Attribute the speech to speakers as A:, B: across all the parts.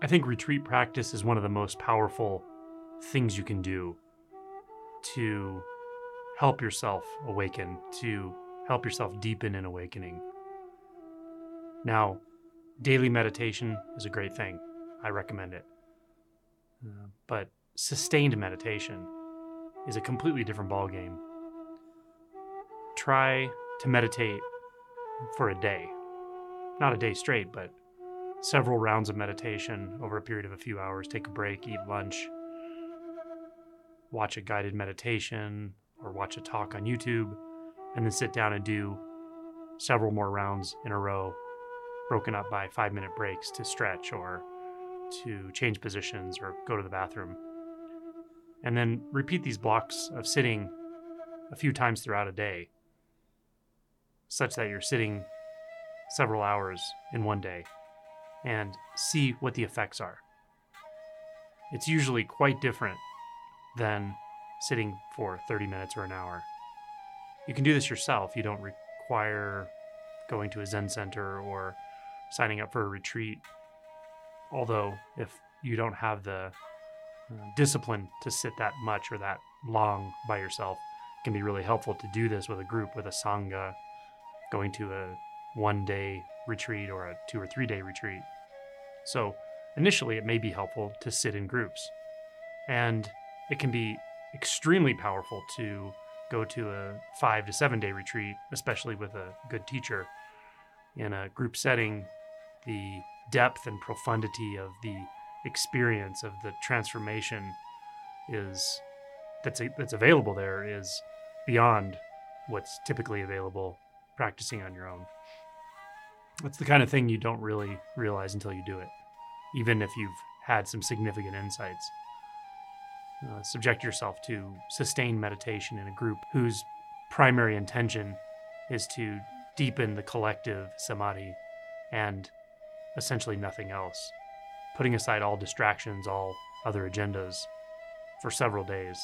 A: I think retreat practice is one of the most powerful things you can do to help yourself awaken, to help yourself deepen in awakening. Now, daily meditation is a great thing. I recommend it. Uh, but sustained meditation is a completely different ballgame. Try to meditate for a day. Not a day straight, but several rounds of meditation over a period of a few hours. Take a break, eat lunch, watch a guided meditation, or watch a talk on YouTube, and then sit down and do several more rounds in a row, broken up by five minute breaks to stretch or to change positions or go to the bathroom. And then repeat these blocks of sitting a few times throughout a day, such that you're sitting several hours in one day and see what the effects are. It's usually quite different than sitting for 30 minutes or an hour. You can do this yourself. You don't require going to a Zen center or signing up for a retreat. Although, if you don't have the uh, discipline to sit that much or that long by yourself, it can be really helpful to do this with a group, with a Sangha, going to a one day retreat or a two or three day retreat. So, initially, it may be helpful to sit in groups. And it can be extremely powerful to go to a five to seven day retreat, especially with a good teacher. In a group setting, the depth and profundity of the experience of the transformation is that's that's available there is beyond what's typically available practicing on your own. It's the kind of thing you don't really realize until you do it, even if you've had some significant insights. Uh, subject yourself to sustained meditation in a group whose primary intention is to deepen the collective samadhi and essentially nothing else, putting aside all distractions, all other agendas for several days.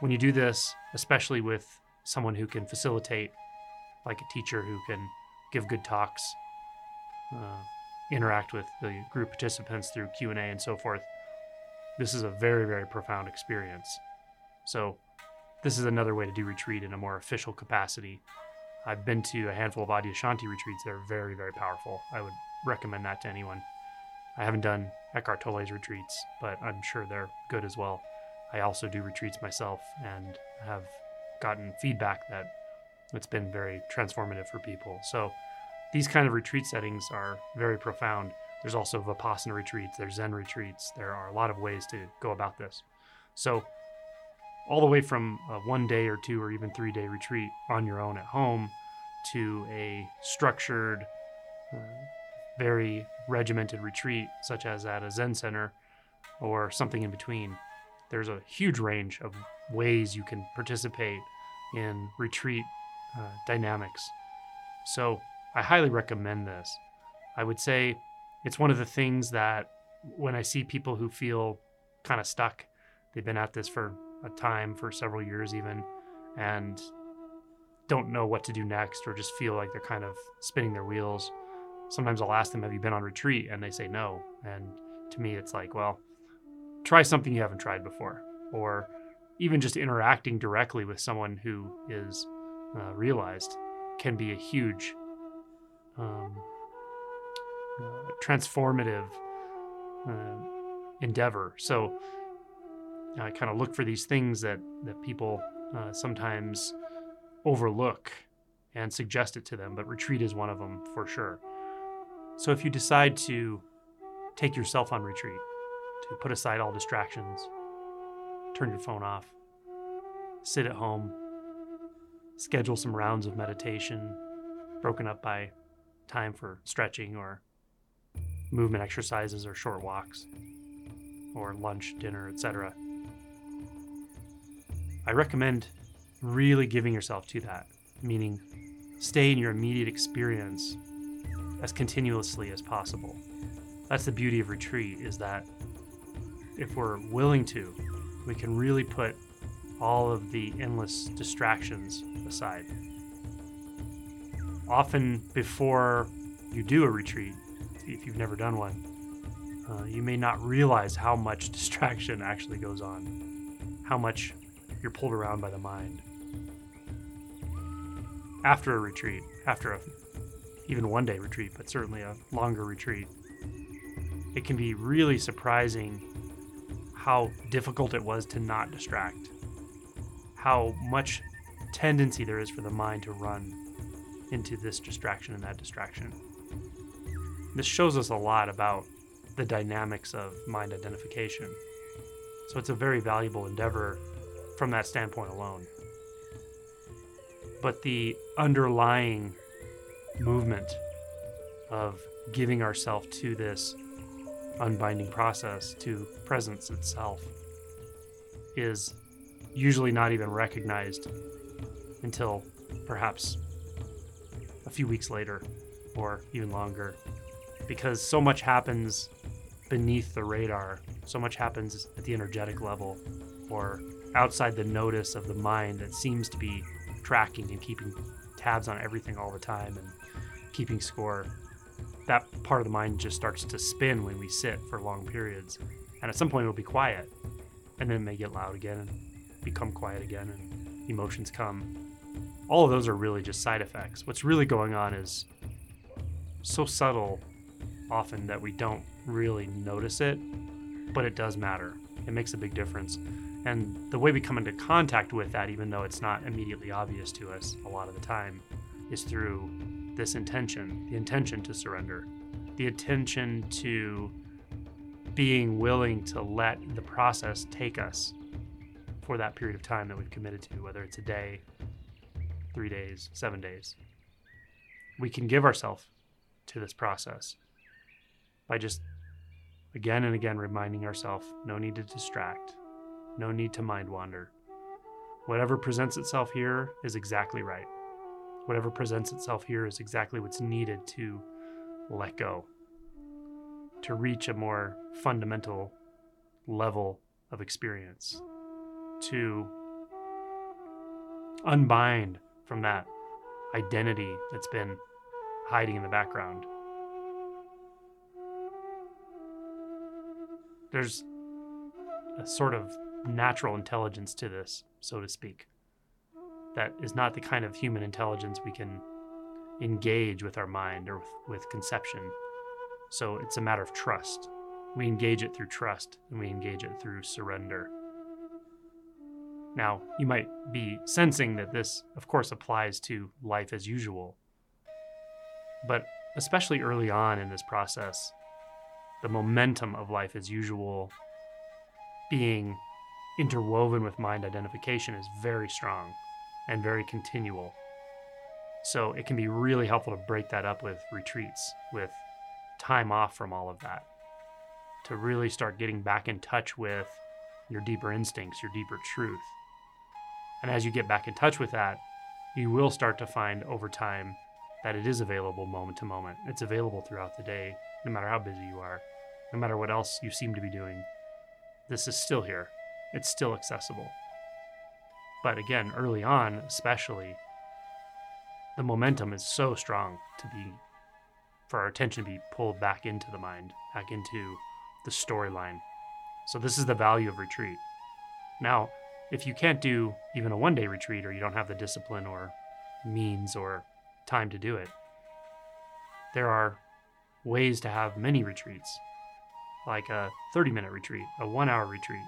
A: When you do this, especially with someone who can facilitate, like a teacher who can give good talks, uh, interact with the group participants through Q&A and so forth, this is a very, very profound experience. So, this is another way to do retreat in a more official capacity. I've been to a handful of Adyashanti retreats They're very, very powerful. I would recommend that to anyone. I haven't done Eckhart Tolle's retreats, but I'm sure they're good as well. I also do retreats myself and have gotten feedback that it's been very transformative for people. So these kind of retreat settings are very profound. There's also Vipassana retreats, there's Zen retreats. There are a lot of ways to go about this. So, all the way from a one day or two or even three day retreat on your own at home to a structured, uh, very regimented retreat, such as at a Zen center or something in between. There's a huge range of ways you can participate in retreat uh, dynamics. So, I highly recommend this. I would say it's one of the things that when I see people who feel kind of stuck, they've been at this for a time, for several years even, and don't know what to do next or just feel like they're kind of spinning their wheels. Sometimes I'll ask them, Have you been on retreat? And they say no. And to me, it's like, Well, try something you haven't tried before. Or even just interacting directly with someone who is uh, realized can be a huge um, uh, transformative uh, endeavor. So I kind of look for these things that that people uh, sometimes overlook and suggest it to them, but retreat is one of them for sure. So if you decide to take yourself on retreat, to put aside all distractions, turn your phone off, sit at home, schedule some rounds of meditation broken up by time for stretching or movement exercises or short walks, or lunch, dinner, etc. I recommend really giving yourself to that, meaning stay in your immediate experience as continuously as possible. That's the beauty of retreat is that if we're willing to, we can really put all of the endless distractions aside. Often before you do a retreat, if you've never done one, uh, you may not realize how much distraction actually goes on, how much you're pulled around by the mind. After a retreat, after a even one day retreat, but certainly a longer retreat, it can be really surprising how difficult it was to not distract, how much tendency there is for the mind to run into this distraction and that distraction. This shows us a lot about the dynamics of mind identification. So it's a very valuable endeavor from that standpoint alone. But the underlying movement of giving ourselves to this unbinding process, to presence itself, is usually not even recognized until perhaps a few weeks later or even longer because so much happens beneath the radar. So much happens at the energetic level or outside the notice of the mind that seems to be tracking and keeping tabs on everything all the time and keeping score. That part of the mind just starts to spin when we sit for long periods. And at some point, it'll be quiet. And then it may get loud again become quiet again, and emotions come. All of those are really just side effects. What's really going on is so subtle often that we don't really notice it, but it does matter. It makes a big difference. And the way we come into contact with that, even though it's not immediately obvious to us a lot of the time, is through this intention the intention to surrender, the intention to being willing to let the process take us for that period of time that we've committed to, whether it's a day, three days, seven days. We can give ourselves to this process by just again and again reminding ourselves no need to distract, no need to mind wander. Whatever presents itself here is exactly right. Whatever presents itself here is exactly what's needed to let go, to reach a more fundamental level of experience, to unbind from that identity that's been hiding in the background there's a sort of natural intelligence to this, so to speak, that is not the kind of human intelligence we can engage with our mind or with, with conception. So it's a matter of trust. We engage it through trust and we engage it through surrender. Now, you might be sensing that this, of course, applies to life as usual. But especially early on in this process, the momentum of life as usual being interwoven with mind identification is very strong and very continual. So it can be really helpful to break that up with retreats, with time off from all of that, to really start getting back in touch with your deeper instincts, your deeper truth. And as you get back in touch with that, you will start to find over time that it is available moment to moment. It's available throughout the day, no matter how busy you are, no matter what else you seem to be doing. This is still here, it's still accessible. But again, early on, especially, the momentum is so strong to be for our attention to be pulled back into the mind, back into the storyline. So this is the value of retreat. Now, if you can't do even a one day retreat or you don't have the discipline or means or time to do it, there are ways to have many retreats, like a 30 minute retreat, a one hour retreat.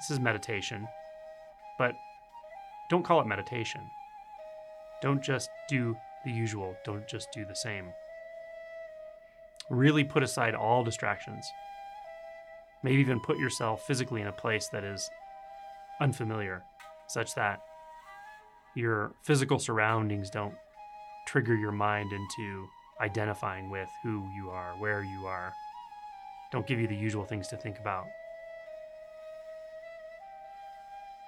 A: This is meditation, but don't call it meditation. Don't just do the usual, don't just do the same. Really put aside all distractions. Maybe even put yourself physically in a place that is unfamiliar, such that your physical surroundings don't trigger your mind into identifying with who you are, where you are. Don't give you the usual things to think about.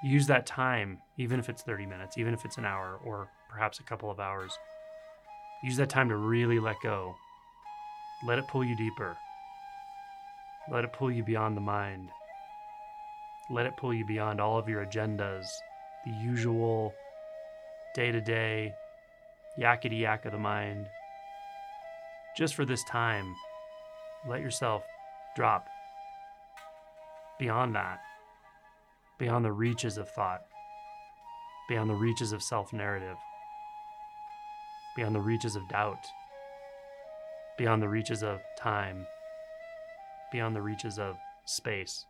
A: Use that time, even if it's 30 minutes, even if it's an hour, or perhaps a couple of hours. Use that time to really let go. Let it pull you deeper. Let it pull you beyond the mind. Let it pull you beyond all of your agendas, the usual day to day yakety yak of the mind. Just for this time, let yourself drop beyond that, beyond the reaches of thought, beyond the reaches of self narrative, beyond the reaches of doubt, beyond the reaches of time, beyond the reaches of space.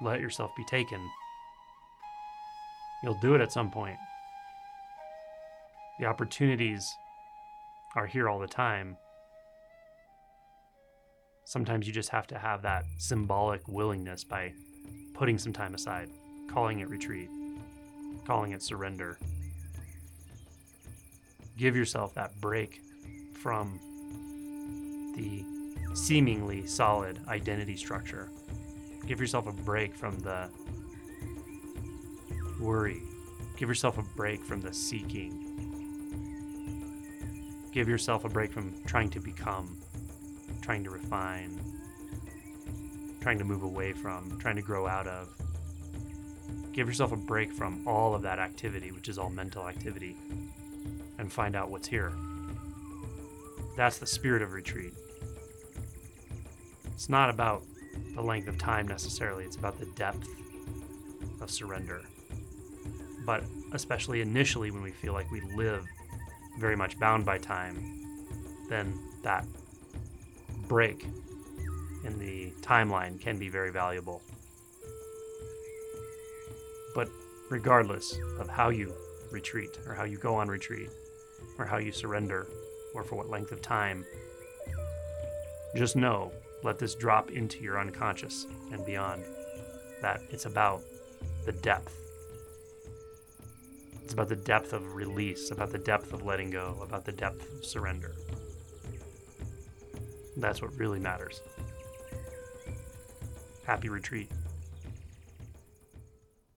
A: Let yourself be taken. You'll do it at some point. The opportunities are here all the time. Sometimes you just have to have that symbolic willingness by putting some time aside, calling it retreat, calling it surrender. Give yourself that break from the seemingly solid identity structure. Give yourself a break from the worry. Give yourself a break from the seeking. Give yourself a break from trying to become, trying to refine, trying to move away from, trying to grow out of. Give yourself a break from all of that activity, which is all mental activity, and find out what's here. That's the spirit of retreat. It's not about the length of time necessarily, it's about the depth of surrender. But especially initially, when we feel like we live very much bound by time, then that break in the timeline can be very valuable. But regardless of how you retreat, or how you go on retreat, or how you surrender, or for what length of time, just know, let this drop into your unconscious and beyond, that it's about the depth. It's about the depth of release, about the depth of letting go, about the depth of surrender. That's what really matters. Happy retreat.